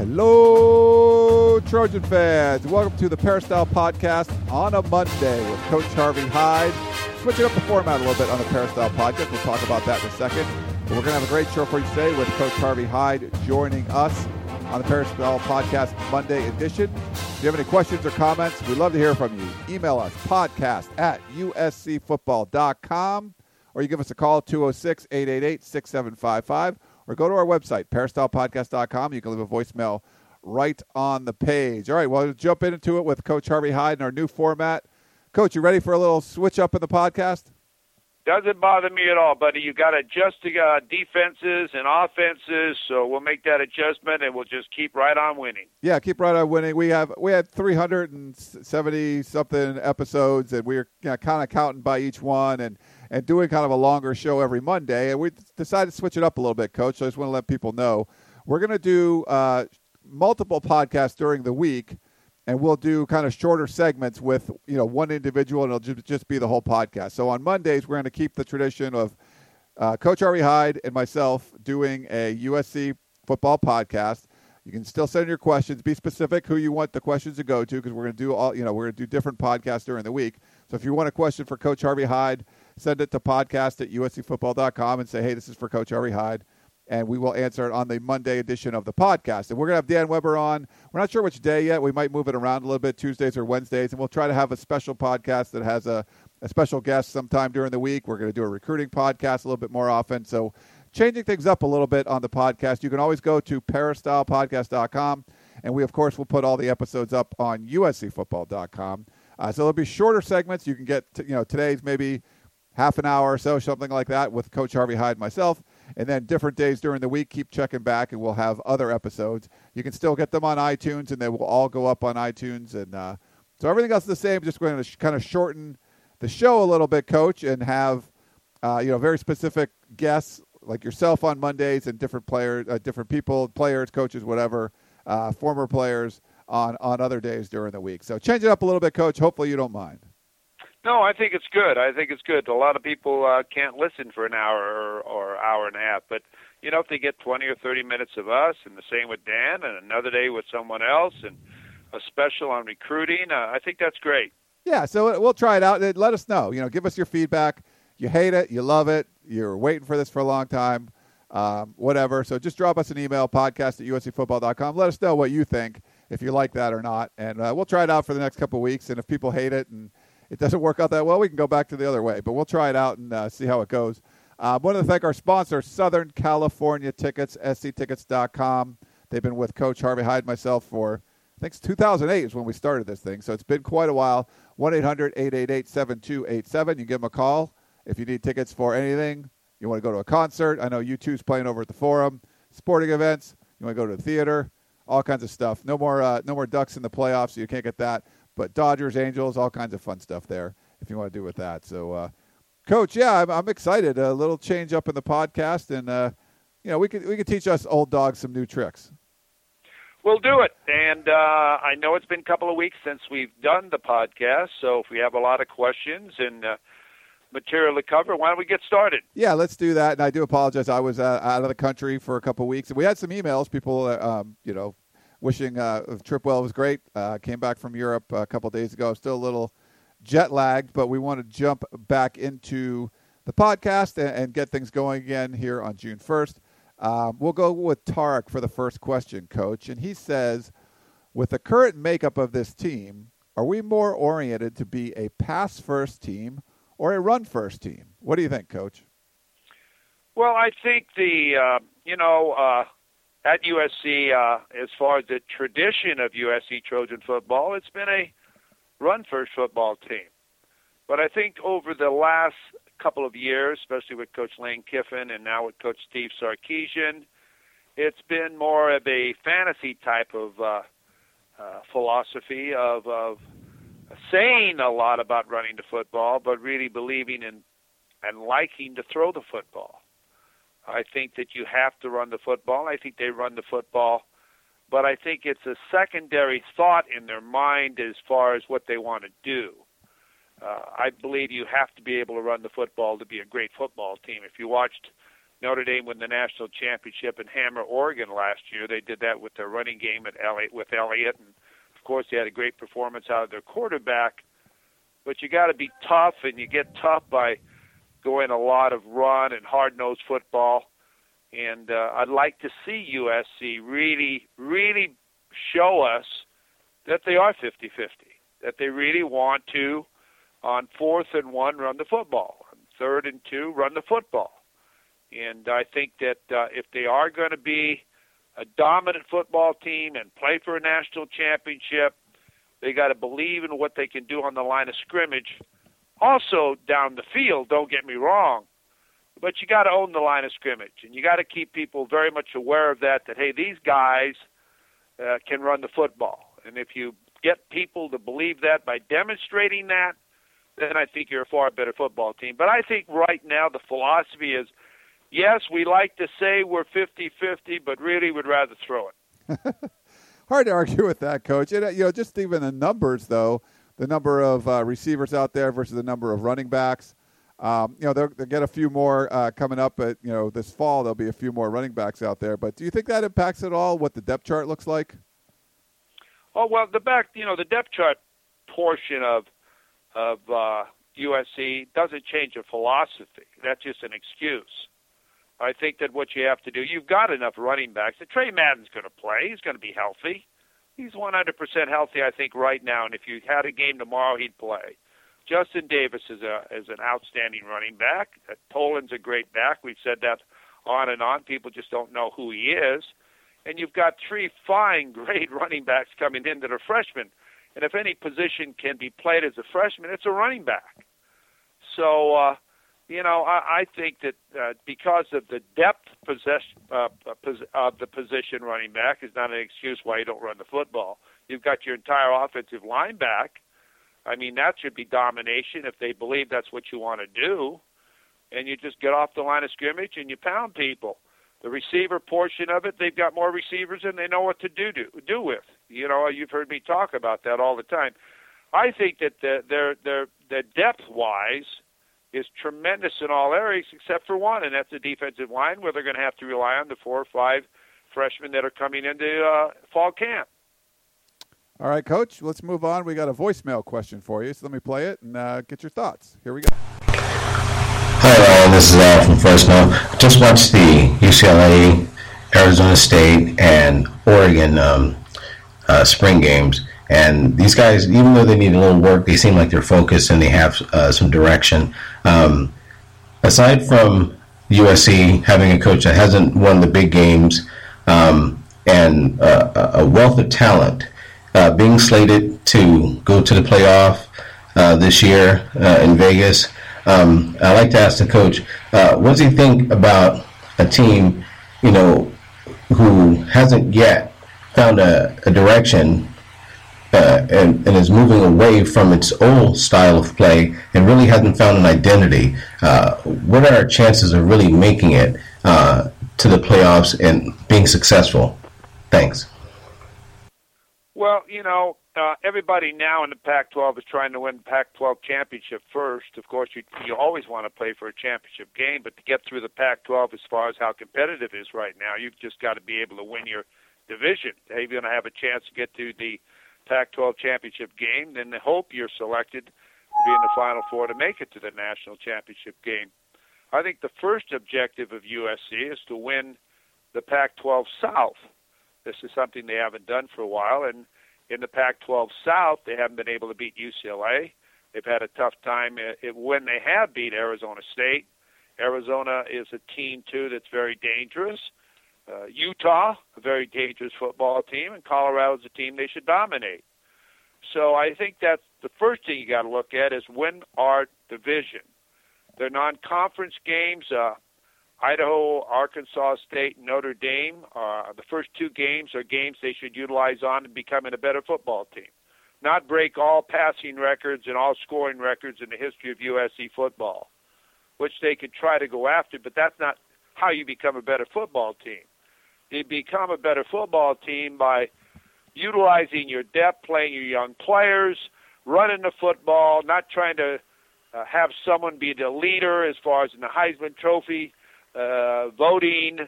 Hello, Trojan fans. Welcome to the Peristyle Podcast on a Monday with Coach Harvey Hyde. Switching up the format a little bit on the Peristyle Podcast. We'll talk about that in a second. But we're going to have a great show for you today with Coach Harvey Hyde joining us on the Peristyle Podcast Monday edition. If you have any questions or comments, we'd love to hear from you. Email us podcast at uscfootball.com or you give us a call 206 888 6755 or go to our website, peristylepodcast.com. You can leave a voicemail right on the page. All right, well, jump into it with Coach Harvey Hyde in our new format. Coach, you ready for a little switch up in the podcast? Doesn't bother me at all, buddy. You got to adjust the uh, defenses and offenses, so we'll make that adjustment and we'll just keep right on winning. Yeah, keep right on winning. We have we had 370 something episodes, and we are you know, kind of counting by each one, and and doing kind of a longer show every Monday. And we decided to switch it up a little bit, Coach. So I just want to let people know we're going to do uh, multiple podcasts during the week, and we'll do kind of shorter segments with you know one individual, and it'll just be the whole podcast. So on Mondays, we're going to keep the tradition of uh, Coach Harvey Hyde and myself doing a USC football podcast. You can still send your questions. Be specific who you want the questions to go to because we're going to do all you know we're going to do different podcasts during the week. So if you want a question for Coach Harvey Hyde, send it to podcast at uscfootball.com and say, hey, this is for Coach Harvey Hyde. And we will answer it on the Monday edition of the podcast. And we're going to have Dan Weber on. We're not sure which day yet. We might move it around a little bit, Tuesdays or Wednesdays. And we'll try to have a special podcast that has a, a special guest sometime during the week. We're going to do a recruiting podcast a little bit more often. So changing things up a little bit on the podcast. You can always go to peristylepodcast.com. And we, of course, will put all the episodes up on uscfootball.com. Uh, so there'll be shorter segments. You can get, to, you know, today's maybe – half an hour or so, something like that, with Coach Harvey Hyde myself. And then different days during the week, keep checking back, and we'll have other episodes. You can still get them on iTunes, and they will all go up on iTunes. And uh, so everything else is the same. Just going to sh- kind of shorten the show a little bit, Coach, and have uh, you know very specific guests like yourself on Mondays, and different players, uh, different people, players, coaches, whatever, uh, former players on on other days during the week. So change it up a little bit, Coach. Hopefully you don't mind. No, I think it's good. I think it's good. A lot of people uh, can't listen for an hour or, or hour and a half, but you know, if they get 20 or 30 minutes of us, and the same with Dan, and another day with someone else, and a special on recruiting, uh, I think that's great. Yeah, so we'll try it out. Let us know. You know, give us your feedback. You hate it, you love it, you're waiting for this for a long time, um, whatever. So just drop us an email, podcast at uscfootball.com. Let us know what you think, if you like that or not. And uh, we'll try it out for the next couple of weeks. And if people hate it and it doesn't work out that well, we can go back to the other way. But we'll try it out and uh, see how it goes. I uh, want to thank our sponsor, Southern California Tickets, sctickets.com. They've been with Coach Harvey Hyde myself for, I think it's 2008 is when we started this thing. So it's been quite a while. 1 800 888 7287. You give them a call if you need tickets for anything. You want to go to a concert. I know U2's playing over at the Forum. Sporting events. You want to go to the theater. All kinds of stuff. No more, uh, no more ducks in the playoffs. So you can't get that. But Dodgers, Angels, all kinds of fun stuff there if you want to do with that. So, uh, Coach, yeah, I'm, I'm, excited. A little change up in the podcast, and uh, you know, we could we could teach us old dogs some new tricks. We'll do it. And uh, I know it's been a couple of weeks since we've done the podcast, so if we have a lot of questions and uh, material to cover, why don't we get started? Yeah, let's do that. And I do apologize. I was uh, out of the country for a couple of weeks, and we had some emails. People, uh, um, you know, wishing uh, Tripwell was great. Uh, came back from Europe a couple days ago. Still a little jet lagged, but we want to jump back into the podcast and, and get things going again here on June 1st. Um, we'll go with Tarek for the first question, Coach. And he says, with the current makeup of this team, are we more oriented to be a pass first team or a run first team? What do you think, Coach? Well, I think the, uh, you know, uh, at USC, uh, as far as the tradition of USC Trojan football, it's been a run first football team. But I think over the last couple of years, especially with Coach Lane Kiffin and now with Coach Steve Sarkisian, it's been more of a fantasy type of uh, uh, philosophy of, of saying a lot about running the football, but really believing in and liking to throw the football. I think that you have to run the football. I think they run the football, but I think it's a secondary thought in their mind as far as what they want to do. Uh, I believe you have to be able to run the football to be a great football team. If you watched Notre Dame win the national championship and hammer Oregon last year, they did that with their running game at Elliott, with Elliott, and of course they had a great performance out of their quarterback. But you got to be tough, and you get tough by going a lot of run and hard nosed football. And uh, I'd like to see USC really, really show us that they are 50 50, that they really want to, on fourth and one, run the football, on third and two, run the football. And I think that uh, if they are going to be a dominant football team and play for a national championship, they got to believe in what they can do on the line of scrimmage also down the field, don't get me wrong, but you got to own the line of scrimmage, and you got to keep people very much aware of that. That hey, these guys uh, can run the football, and if you get people to believe that by demonstrating that, then I think you're a far better football team. But I think right now the philosophy is, yes, we like to say we're 50-50, but really we'd rather throw it. Hard to argue with that, coach. And, you know, just even the numbers, though the number of uh, receivers out there versus the number of running backs. Um, you know, they'll, they'll, get a few more uh, coming up at, you know, this fall. There'll be a few more running backs out there. But do you think that impacts at all what the depth chart looks like? Oh, well, the back, you know, the depth chart portion of, of uh, USC doesn't change a philosophy. That's just an excuse. I think that what you have to do, you've got enough running backs. And Tre Madden's going to play. He's going to be healthy he's 100% healthy, I think, right now. And if you had a game tomorrow, he'd play. Justin Davis is a is an outstanding running back. Uh, Toland's a great back. We've said that on and on. People just don't know who he is. And you've got three fine, great running backs coming in that are freshmen. And if any position can be played as a freshman, it's a running back. So uh, you know, I, I think that uh, because of the depth possess, uh, of the position running back is not an excuse why you don't run the football. You've got your entire offensive line back. I mean, that should be domination if they believe that's what you want to do. And you just get off the line of scrimmage and you pound people. The receiver portion of it, they've got more receivers and they know what to do do, do with. You know, you've heard me talk about that all the time. I think that the, they're, they're, the depth wise, is tremendous in all areas except for one, and that's the defensive line, where they're going to have to rely on the four or five freshmen that are coming into uh, fall camp. All right, Coach, let's move on. We got a voicemail question for you, so let me play it and uh, get your thoughts. Here we go. Hi, Ryan. This is Al from Fresno. Just watched the UCLA, Arizona State, and Oregon um, uh, spring games and these guys, even though they need a little work, they seem like they're focused and they have uh, some direction. Um, aside from USC having a coach that hasn't won the big games um, and uh, a wealth of talent, uh, being slated to go to the playoff uh, this year uh, in Vegas, um, I'd like to ask the coach, uh, what does he think about a team, you know, who hasn't yet found a, a direction uh, and, and, is moving away from its old style of play and really hasn't found an identity. Uh, what are our chances of really making it uh, to the playoffs and being successful? Thanks. Well, you know, uh, everybody now in the Pac-12 is trying to win the Pac-12 championship first. Of course, you you always want to play for a championship game, but to get through the Pac-12, as far as how competitive it is right now, you've just got to be able to win your division. If you're going to have a chance to get to the Pac-12 championship game, then the hope you're selected to be in the Final Four to make it to the national championship game. I think the first objective of USC is to win the Pac-12 South. This is something they haven't done for a while, and in the Pac-12 South, they haven't been able to beat UCLA. They've had a tough time uh, when they have beat Arizona State. Arizona is a team too that's very dangerous. Uh, Utah, a very dangerous football team, and Colorado's a team they should dominate. So I think that's the first thing you got to look at is win our division. Their non-conference games, uh, Idaho, Arkansas State, Notre Dame. Uh, the first two games are games they should utilize on becoming a better football team. not break all passing records and all scoring records in the history of USC football, which they could try to go after, but that's not how you become a better football team. You become a better football team by utilizing your depth, playing your young players, running the football, not trying to uh, have someone be the leader as far as in the Heisman Trophy uh, voting.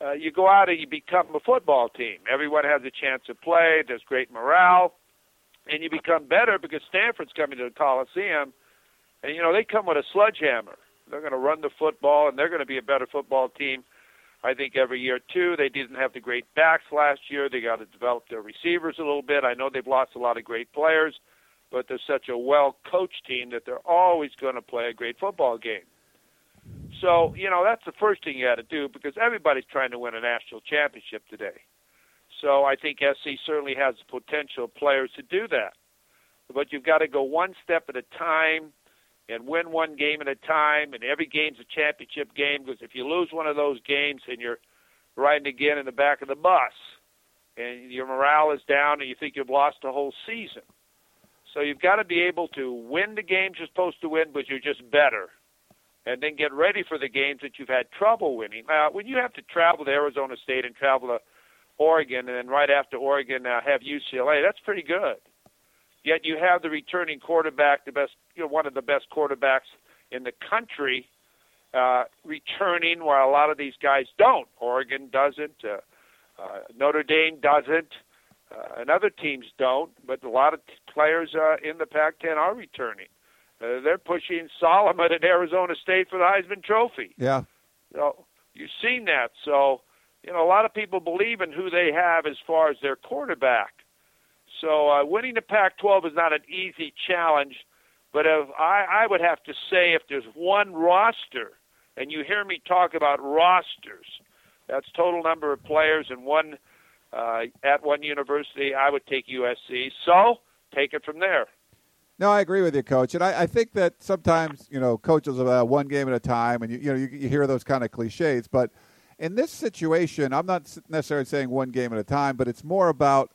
Uh, you go out and you become a football team. Everyone has a chance to play. There's great morale, and you become better because Stanford's coming to the Coliseum, and you know they come with a sledgehammer. They're going to run the football, and they're going to be a better football team. I think every year too. They didn't have the great backs last year. They got to develop their receivers a little bit. I know they've lost a lot of great players, but they're such a well-coached team that they're always going to play a great football game. So, you know, that's the first thing you got to do because everybody's trying to win a national championship today. So I think SC certainly has the potential players to do that. But you've got to go one step at a time and win one game at a time, and every game's a championship game because if you lose one of those games and you're riding again in the back of the bus and your morale is down and you think you've lost the whole season. So you've got to be able to win the games you're supposed to win, but you're just better and then get ready for the games that you've had trouble winning. Uh, when you have to travel to Arizona State and travel to Oregon, and then right after Oregon uh, have UCLA, that's pretty good. Yet you have the returning quarterback, the best, you know, one of the best quarterbacks in the country, uh, returning, while a lot of these guys don't. Oregon doesn't. Uh, uh, Notre Dame doesn't. Uh, and other teams don't. But a lot of t- players uh, in the Pac-10 are returning. Uh, they're pushing Solomon at Arizona State for the Heisman Trophy. Yeah. So you've seen that. So you know a lot of people believe in who they have as far as their quarterback. So uh, winning the Pac-12 is not an easy challenge. But if I, I would have to say, if there's one roster, and you hear me talk about rosters, that's total number of players in one uh, at one university. I would take USC. So take it from there. No, I agree with you, Coach, and I, I think that sometimes you know coaches about one game at a time, and you, you know you, you hear those kind of cliches. But in this situation, I'm not necessarily saying one game at a time, but it's more about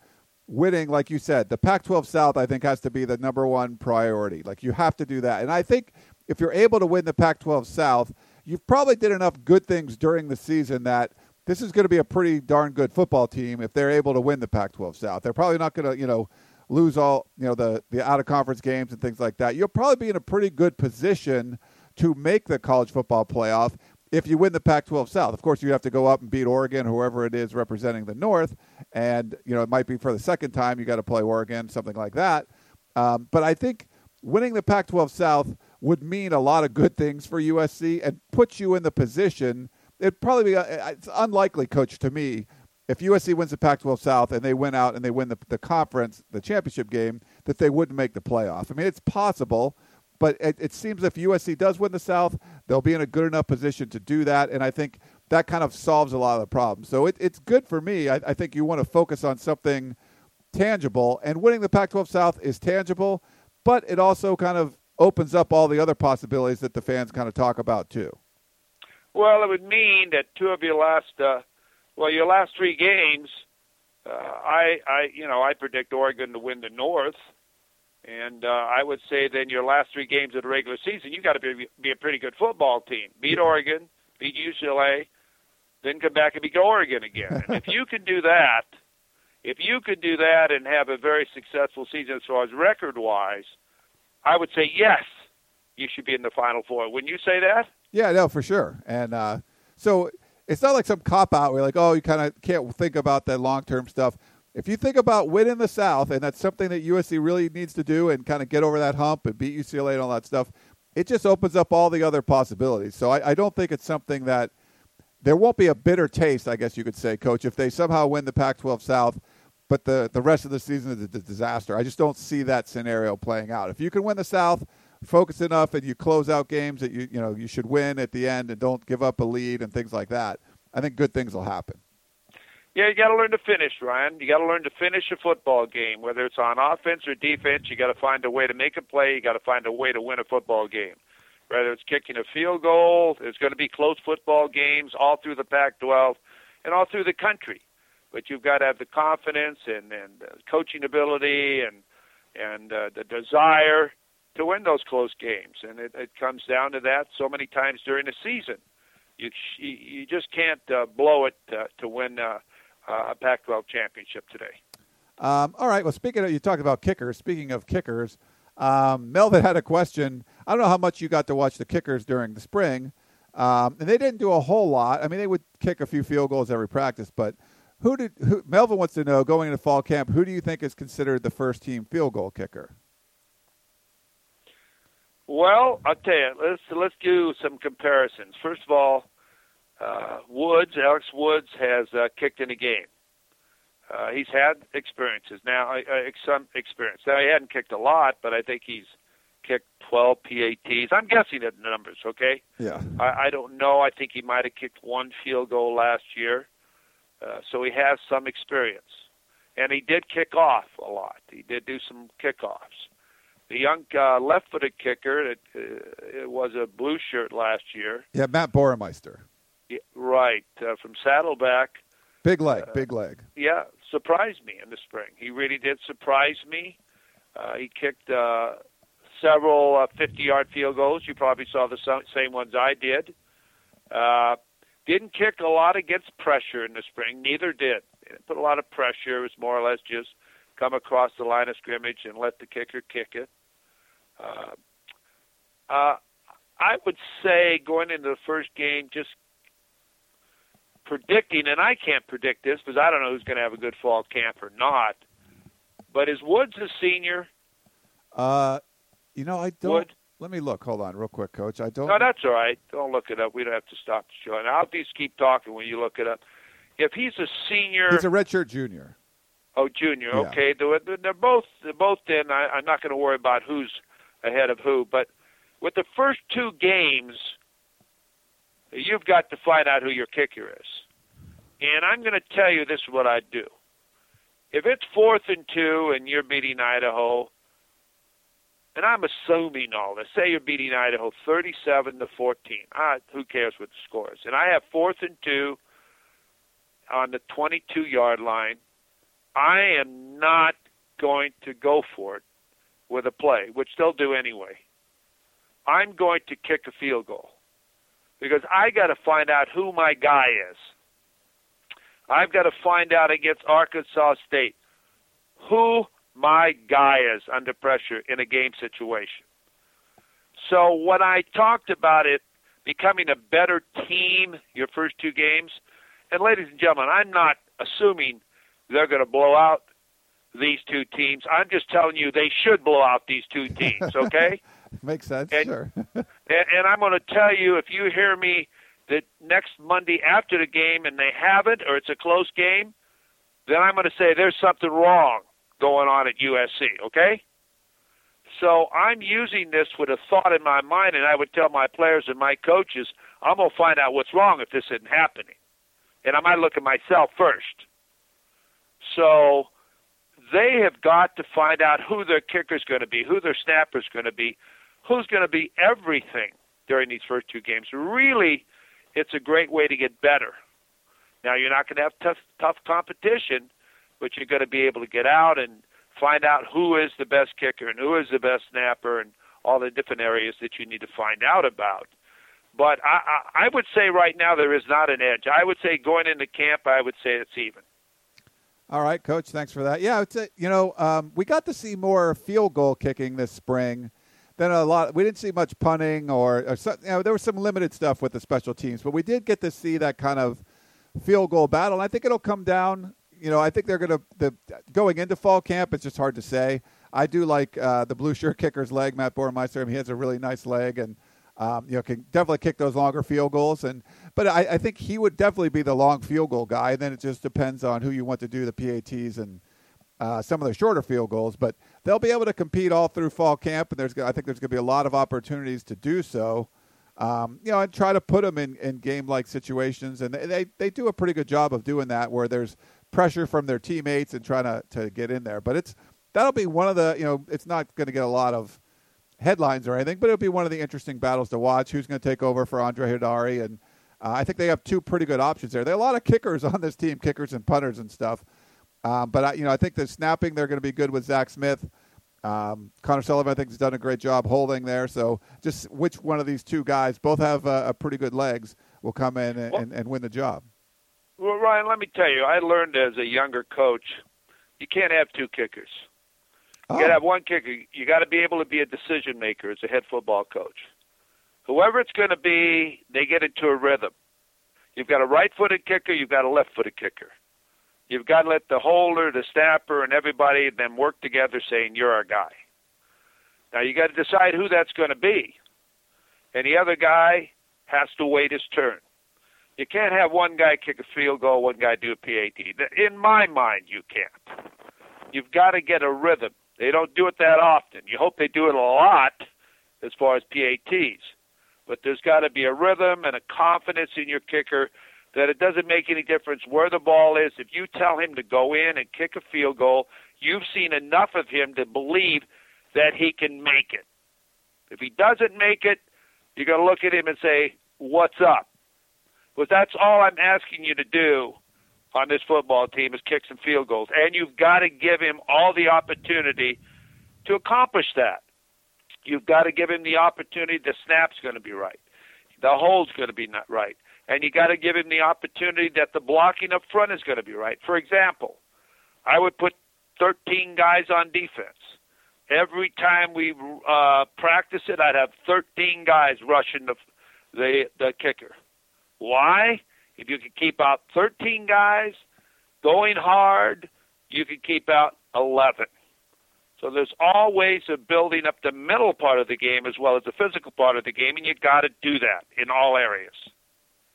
winning, like you said. The Pac-12 South, I think, has to be the number one priority. Like you have to do that, and I think if you're able to win the Pac-12 South, you've probably did enough good things during the season that this is going to be a pretty darn good football team if they're able to win the Pac-12 South. They're probably not going to, you know lose all you know the the out of conference games and things like that, you'll probably be in a pretty good position to make the college football playoff if you win the Pac-12 South. Of course, you have to go up and beat Oregon, whoever it is representing the North, and you know it might be for the second time you got to play Oregon, something like that. Um, but I think winning the Pac-12 South would mean a lot of good things for USC and put you in the position. It'd probably be it's unlikely, coach, to me if USC wins the Pac-12 South and they win out and they win the, the conference, the championship game, that they wouldn't make the playoff. I mean, it's possible, but it, it seems if USC does win the South, they'll be in a good enough position to do that, and I think that kind of solves a lot of the problems. So it, it's good for me. I, I think you want to focus on something tangible, and winning the Pac-12 South is tangible, but it also kind of opens up all the other possibilities that the fans kind of talk about too. Well, it would mean that two of your last uh, well, your last three games, uh, I, I, you know, I predict Oregon to win the North, and uh, I would say then your last three games of the regular season, you got to be be a pretty good football team. Beat Oregon, beat UCLA, then come back and beat Oregon again. And if you can do that, if you could do that and have a very successful season as far as record wise, I would say yes, you should be in the Final Four. Wouldn't you say that? Yeah, no, for sure. And uh, so it's not like some cop out where like, oh, you kind of can't think about that long term stuff. If you think about winning the South, and that's something that USC really needs to do, and kind of get over that hump and beat UCLA and all that stuff, it just opens up all the other possibilities. So I, I don't think it's something that there won't be a bitter taste, I guess you could say, Coach, if they somehow win the Pac-12 South, but the the rest of the season is a disaster. I just don't see that scenario playing out. If you can win the South, focus enough and you close out games that you you know you should win at the end and don't give up a lead and things like that, I think good things will happen. Yeah, you got to learn to finish, Ryan. You got to learn to finish a football game, whether it's on offense or defense. You got to find a way to make a play. You got to find a way to win a football game. Whether it's kicking a field goal, there's going to be close football games all through the Pac-12 and all through the country. But you've got to have the confidence and and coaching ability and and uh, the desire to win those close games. And it, it comes down to that so many times during the season. You you just can't uh, blow it uh, to win uh, a Pac-12 championship today. Um, all right. Well, speaking of you talked about kickers. Speaking of kickers, um, Melvin had a question. I don't know how much you got to watch the kickers during the spring, um, and they didn't do a whole lot. I mean, they would kick a few field goals every practice, but who did who, Melvin wants to know going into fall camp? Who do you think is considered the first team field goal kicker? Well, I'll tell you. Let's let's do some comparisons. First of all, uh, Woods, Alex Woods, has uh, kicked in a game. Uh, he's had experiences now, uh, some experience. Now he hadn't kicked a lot, but I think he's kicked 12 PATs. I'm guessing at the numbers. Okay. Yeah. I, I don't know. I think he might have kicked one field goal last year, uh, so he has some experience, and he did kick off a lot. He did do some kickoffs the young uh, left-footed kicker. It, uh, it was a blue shirt last year. Yeah, Matt Boermeester. Yeah, right uh, from Saddleback. Big leg, uh, big leg. Yeah, surprised me in the spring. He really did surprise me. Uh, he kicked uh, several uh, 50-yard field goals. You probably saw the same ones I did. Uh, didn't kick a lot against pressure in the spring. Neither did. Didn't put a lot of pressure. It was more or less just come across the line of scrimmage and let the kicker kick it. Uh, uh, I would say going into the first game, just predicting, and I can't predict this because I don't know who's going to have a good fall camp or not. But is Woods a senior? Uh, you know, I don't. Wood? Let me look. Hold on, real quick, Coach. I don't. No, that's all right. Don't look it up. We don't have to stop the show. And I'll just keep talking when you look it up. If he's a senior, he's a redshirt junior. Oh, junior. Okay, they're, they're both they're both in. I, I'm not going to worry about who's ahead of who. But with the first two games, you've got to find out who your kicker is. And I'm going to tell you this is what I'd do. If it's fourth and two and you're beating Idaho, and I'm assuming all this, say you're beating Idaho 37 to 14. Ah, who cares what the score is? And I have fourth and two on the 22 yard line. I am not going to go for it with a play, which they'll do anyway. I'm going to kick a field goal because I got to find out who my guy is. I've got to find out against Arkansas State who my guy is under pressure in a game situation. So when I talked about it becoming a better team your first two games, and ladies and gentlemen, I'm not assuming they're going to blow out these two teams. I'm just telling you they should blow out these two teams, okay? Makes sense, and, sure. and, and I'm going to tell you if you hear me that next Monday after the game and they haven't or it's a close game, then I'm going to say there's something wrong going on at USC, okay? So I'm using this with a thought in my mind, and I would tell my players and my coaches, I'm going to find out what's wrong if this isn't happening. And I might look at myself first. So they have got to find out who their kicker is going to be, who their snapper is going to be, who's going to be everything during these first two games. Really, it's a great way to get better. Now you're not going to have tough tough competition, but you're going to be able to get out and find out who is the best kicker and who is the best snapper and all the different areas that you need to find out about. But I, I, I would say right now there is not an edge. I would say going into camp, I would say it's even. All right, Coach. Thanks for that. Yeah, it's a, you know um, we got to see more field goal kicking this spring than a lot. We didn't see much punting or, or you know, there was some limited stuff with the special teams, but we did get to see that kind of field goal battle. And I think it'll come down. You know, I think they're going to the going into fall camp. It's just hard to say. I do like uh, the blue shirt kicker's leg, Matt Boermeester. I mean, he has a really nice leg and um, you know, can definitely kick those longer field goals. And but I, I, think he would definitely be the long field goal guy. And then it just depends on who you want to do the PATs and uh, some of the shorter field goals. But they'll be able to compete all through fall camp, and there's I think there's going to be a lot of opportunities to do so. Um, you know, and try to put them in, in game like situations, and they, they they do a pretty good job of doing that, where there's pressure from their teammates and trying to to get in there. But it's that'll be one of the you know it's not going to get a lot of headlines or anything, but it'll be one of the interesting battles to watch. Who's going to take over for Andre Heidari? And uh, I think they have two pretty good options there. There are a lot of kickers on this team, kickers and punters and stuff. Um, but I, you know, I think the snapping they're going to be good with Zach Smith. Um, Connor Sullivan, I think, has done a great job holding there. So, just which one of these two guys, both have uh, a pretty good legs, will come in and, well, and, and win the job? Well, Ryan, let me tell you, I learned as a younger coach, you can't have two kickers. You oh. got to have one kicker. You got to be able to be a decision maker as a head football coach. Whoever it's going to be, they get into a rhythm. You've got a right-footed kicker. You've got a left-footed kicker. You've got to let the holder, the snapper, and everybody then work together saying, you're our guy. Now you got to decide who that's going to be. And the other guy has to wait his turn. You can't have one guy kick a field goal, one guy do a PAT. In my mind, you can't. You've got to get a rhythm. They don't do it that often. You hope they do it a lot as far as PATs. But there's got to be a rhythm and a confidence in your kicker that it doesn't make any difference where the ball is. If you tell him to go in and kick a field goal, you've seen enough of him to believe that he can make it. If he doesn't make it, you're going to look at him and say, What's up? But that's all I'm asking you to do on this football team is kick some field goals. And you've got to give him all the opportunity to accomplish that. You've got to give him the opportunity. The snap's going to be right. The hold's going to be not right and you got to give him the opportunity that the blocking up front is going to be right. For example, I would put 13 guys on defense. Every time we uh, practice it, I'd have 13 guys rushing the the the kicker. Why? If you can keep out 13 guys going hard, you can keep out 11. So there's all ways of building up the mental part of the game as well as the physical part of the game, and you got to do that in all areas.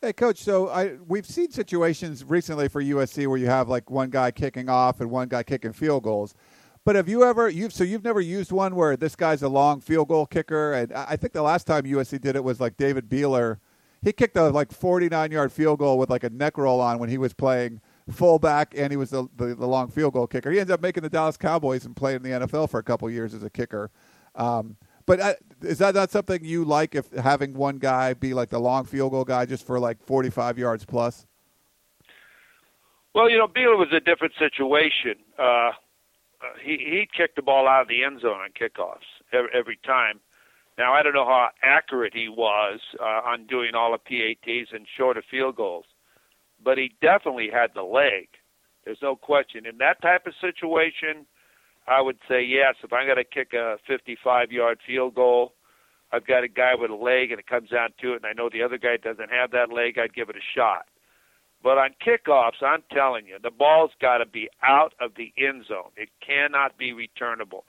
Hey, coach. So I we've seen situations recently for USC where you have like one guy kicking off and one guy kicking field goals. But have you ever you've so you've never used one where this guy's a long field goal kicker? And I think the last time USC did it was like David Buehler. He kicked a like 49 yard field goal with like a neck roll on when he was playing fullback and he was the, the, the long field goal kicker. He ended up making the Dallas Cowboys and played in the NFL for a couple years as a kicker. Um, but uh, is that not something you like? If having one guy be like the long field goal guy just for like forty-five yards plus. Well, you know, Buehler was a different situation. Uh, he he kicked the ball out of the end zone on kickoffs every, every time. Now I don't know how accurate he was uh, on doing all the PATs and shorter field goals, but he definitely had the leg. There's no question. In that type of situation, I would say yes. If I'm going to kick a 55 yard field goal, I've got a guy with a leg and it comes down to it, and I know the other guy doesn't have that leg, I'd give it a shot. But on kickoffs, I'm telling you, the ball's got to be out of the end zone. It cannot be returnable.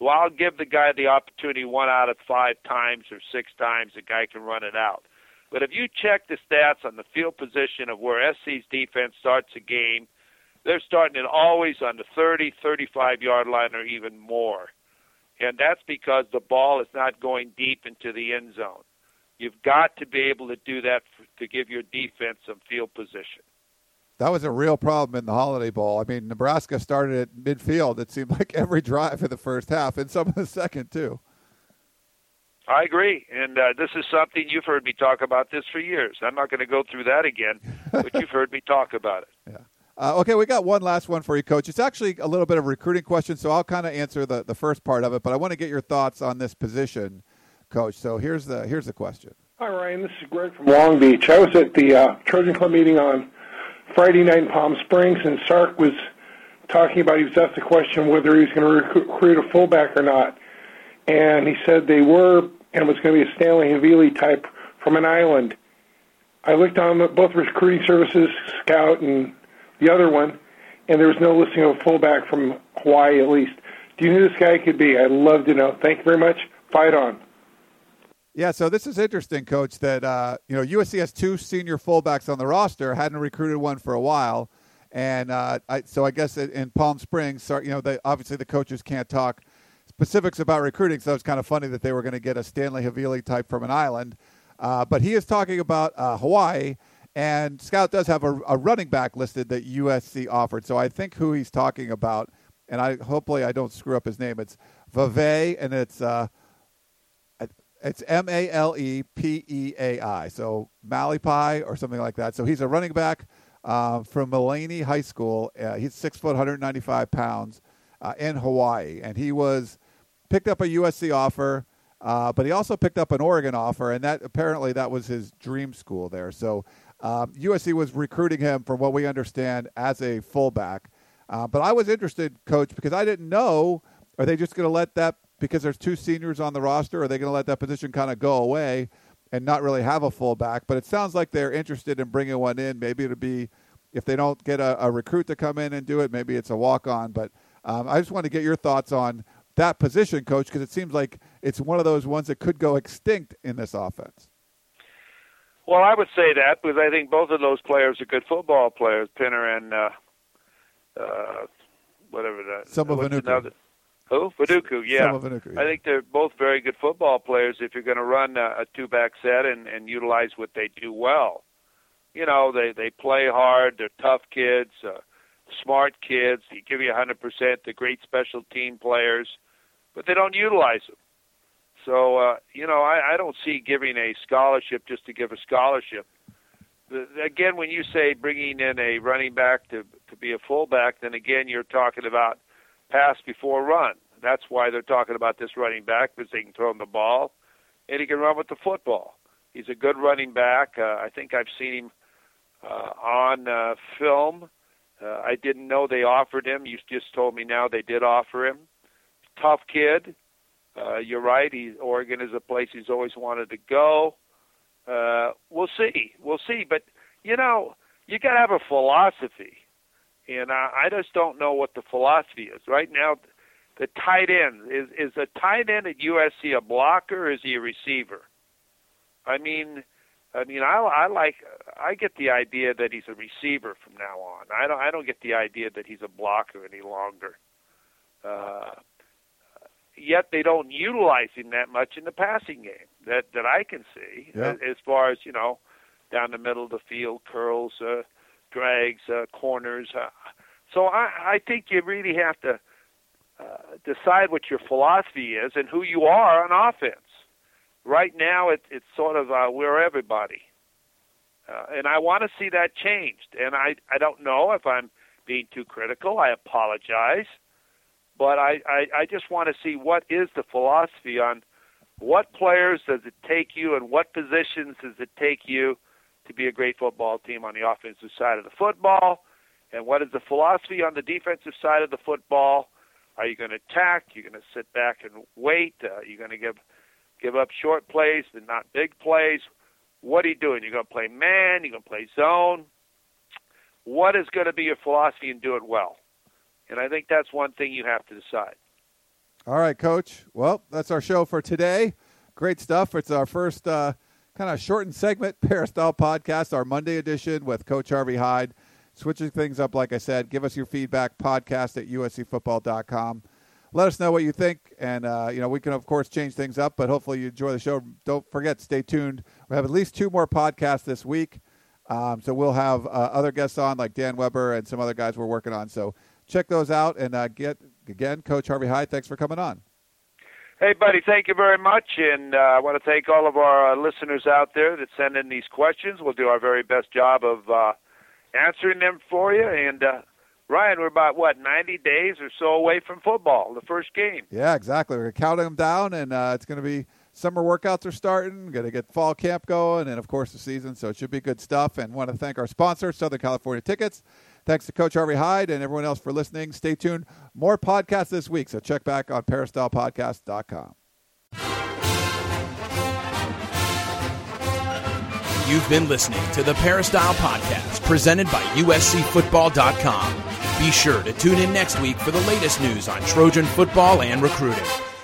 Well, I'll give the guy the opportunity one out of five times or six times, the guy can run it out. But if you check the stats on the field position of where SC's defense starts a game – they're starting it always on the 30, 35 yard line or even more. And that's because the ball is not going deep into the end zone. You've got to be able to do that for, to give your defense some field position. That was a real problem in the Holiday Bowl. I mean, Nebraska started at midfield. It seemed like every drive in the first half, and some of the second too. I agree, and uh, this is something you've heard me talk about this for years. I'm not going to go through that again, but you've heard me talk about it. Yeah. Uh, okay, we got one last one for you, Coach. It's actually a little bit of a recruiting question, so I'll kind of answer the, the first part of it, but I want to get your thoughts on this position, Coach. So here's the here's the question. Hi, Ryan. This is Greg from Long Beach. I was at the uh, Trojan Club meeting on Friday night in Palm Springs, and Sark was talking about he was asked the question whether he was going to recruit a fullback or not, and he said they were, and it was going to be a Stanley Havili type from an island. I looked on both recruiting services, Scout and the other one, and there was no listing of a fullback from Hawaii at least. Do you know who this guy could be? I'd love to know. Thank you very much. Fight on. Yeah, so this is interesting, Coach. That uh, you know USC has two senior fullbacks on the roster. Hadn't recruited one for a while, and uh, I, so I guess in Palm Springs, you know, they, obviously the coaches can't talk specifics about recruiting. So it's kind of funny that they were going to get a Stanley Havili type from an island, uh, but he is talking about uh, Hawaii. And Scout does have a, a, running back listed that USC offered. So I think who he's talking about, and I hopefully I don't screw up his name. It's Vavae, and it's uh, it's M A L E P E A I. So Malepeai or something like that. So he's a running back uh, from Mililani High School. Uh, he's six foot, 195 pounds uh, in Hawaii, and he was picked up a USC offer, uh, but he also picked up an Oregon offer, and that apparently that was his dream school there. So um, USC was recruiting him, from what we understand, as a fullback. Uh, but I was interested, Coach, because I didn't know. Are they just going to let that because there's two seniors on the roster? Are they going to let that position kind of go away and not really have a fullback? But it sounds like they're interested in bringing one in. Maybe it'll be if they don't get a, a recruit to come in and do it. Maybe it's a walk on. But um, I just want to get your thoughts on that position, Coach, because it seems like it's one of those ones that could go extinct in this offense. Well, I would say that because I think both of those players are good football players, Pinner and uh, uh, whatever that. Some of another. Who? Vainuku, yeah. Soma Vainuku, yeah. I think they're both very good football players if you're going to run a, a two-back set and, and utilize what they do well. You know, they they play hard. They're tough kids, uh, smart kids. They give you 100%. They're great special team players, but they don't utilize them. So, uh, you know, I, I don't see giving a scholarship just to give a scholarship The, again, when you say bringing in a running back to to be a fullback, then again you're talking about pass before run. That's why they're talking about this running back because they can throw him the ball, and he can run with the football. He's a good running back. Uh, I think I've seen him uh, on uh, film. Uh, I didn't know they offered him. You just told me now they did offer him. Tough kid. Uh, you're right. He, Oregon is a place he's always wanted to go. Uh, we'll see. We'll see. But you know, you got to have a philosophy, and I, I just don't know what the philosophy is right now. The tight end is is a tight end at USC a blocker? Or is he a receiver? I mean, I mean, I, I like. I get the idea that he's a receiver from now on. I don't. I don't get the idea that he's a blocker any longer. Uh, yet they don't utilize him that much in the passing game that that I can see. Yeah. As far as you know, down the middle of the field, curls, uh, drags, uh, corners. Uh, so I, I think you really have to uh, decide what your philosophy is and who you are on offense. Right now, it, it's sort of uh, we're everybody, uh, and I want to see that changed. And I I don't know if I'm being too critical. I apologize but I, I, I just want to see what is the philosophy on what players does it take you and what positions does it take you to be a great football team on the offensive side of the football, and what is the philosophy on the defensive side of the football? Are you going to attack? You're going to sit back and wait? Uh, you're going to give give up short plays and not big plays? What are you doing? You're going to play man? You're going to play zone? What is going to be your philosophy and do it well? And I think that's one thing you have to decide. All right, Coach. Well, that's our show for today. Great stuff. It's our first uh, kind of shortened segment, Peristyle Podcast, our Monday edition with Coach Harvey Hyde. Switching things up, like I said, give us your feedback, podcast at uscfootball.com. Let us know what you think, and uh, you know we can of course change things up. But hopefully you enjoy the show. Don't forget, stay tuned. We have at least two more podcasts this week, um, so we'll have uh, other guests on like Dan Weber and some other guys we're working on. So check those out and uh, get again, Coach Harvey Hyde. Thanks for coming on. Hey, buddy, thank you very much. And uh, I want to thank all of our uh, listeners out there that send in these questions. We'll do our very best job of uh, answering them for you. And uh, Ryan, we're about, what, 90 days or so away from football, the first game. Yeah, exactly. We're counting them down, and uh, it's going to be summer workouts are starting. Going to get fall camp going, and, of course, the season. So it should be good stuff. And want to thank our sponsor, Southern California Tickets. Thanks to Coach Harvey Hyde and everyone else for listening. Stay tuned. More podcasts this week, so check back on peristylepodcast.com. You've been listening to the Peristyle Podcast, presented by USCFootball.com. Be sure to tune in next week for the latest news on Trojan football and recruiting.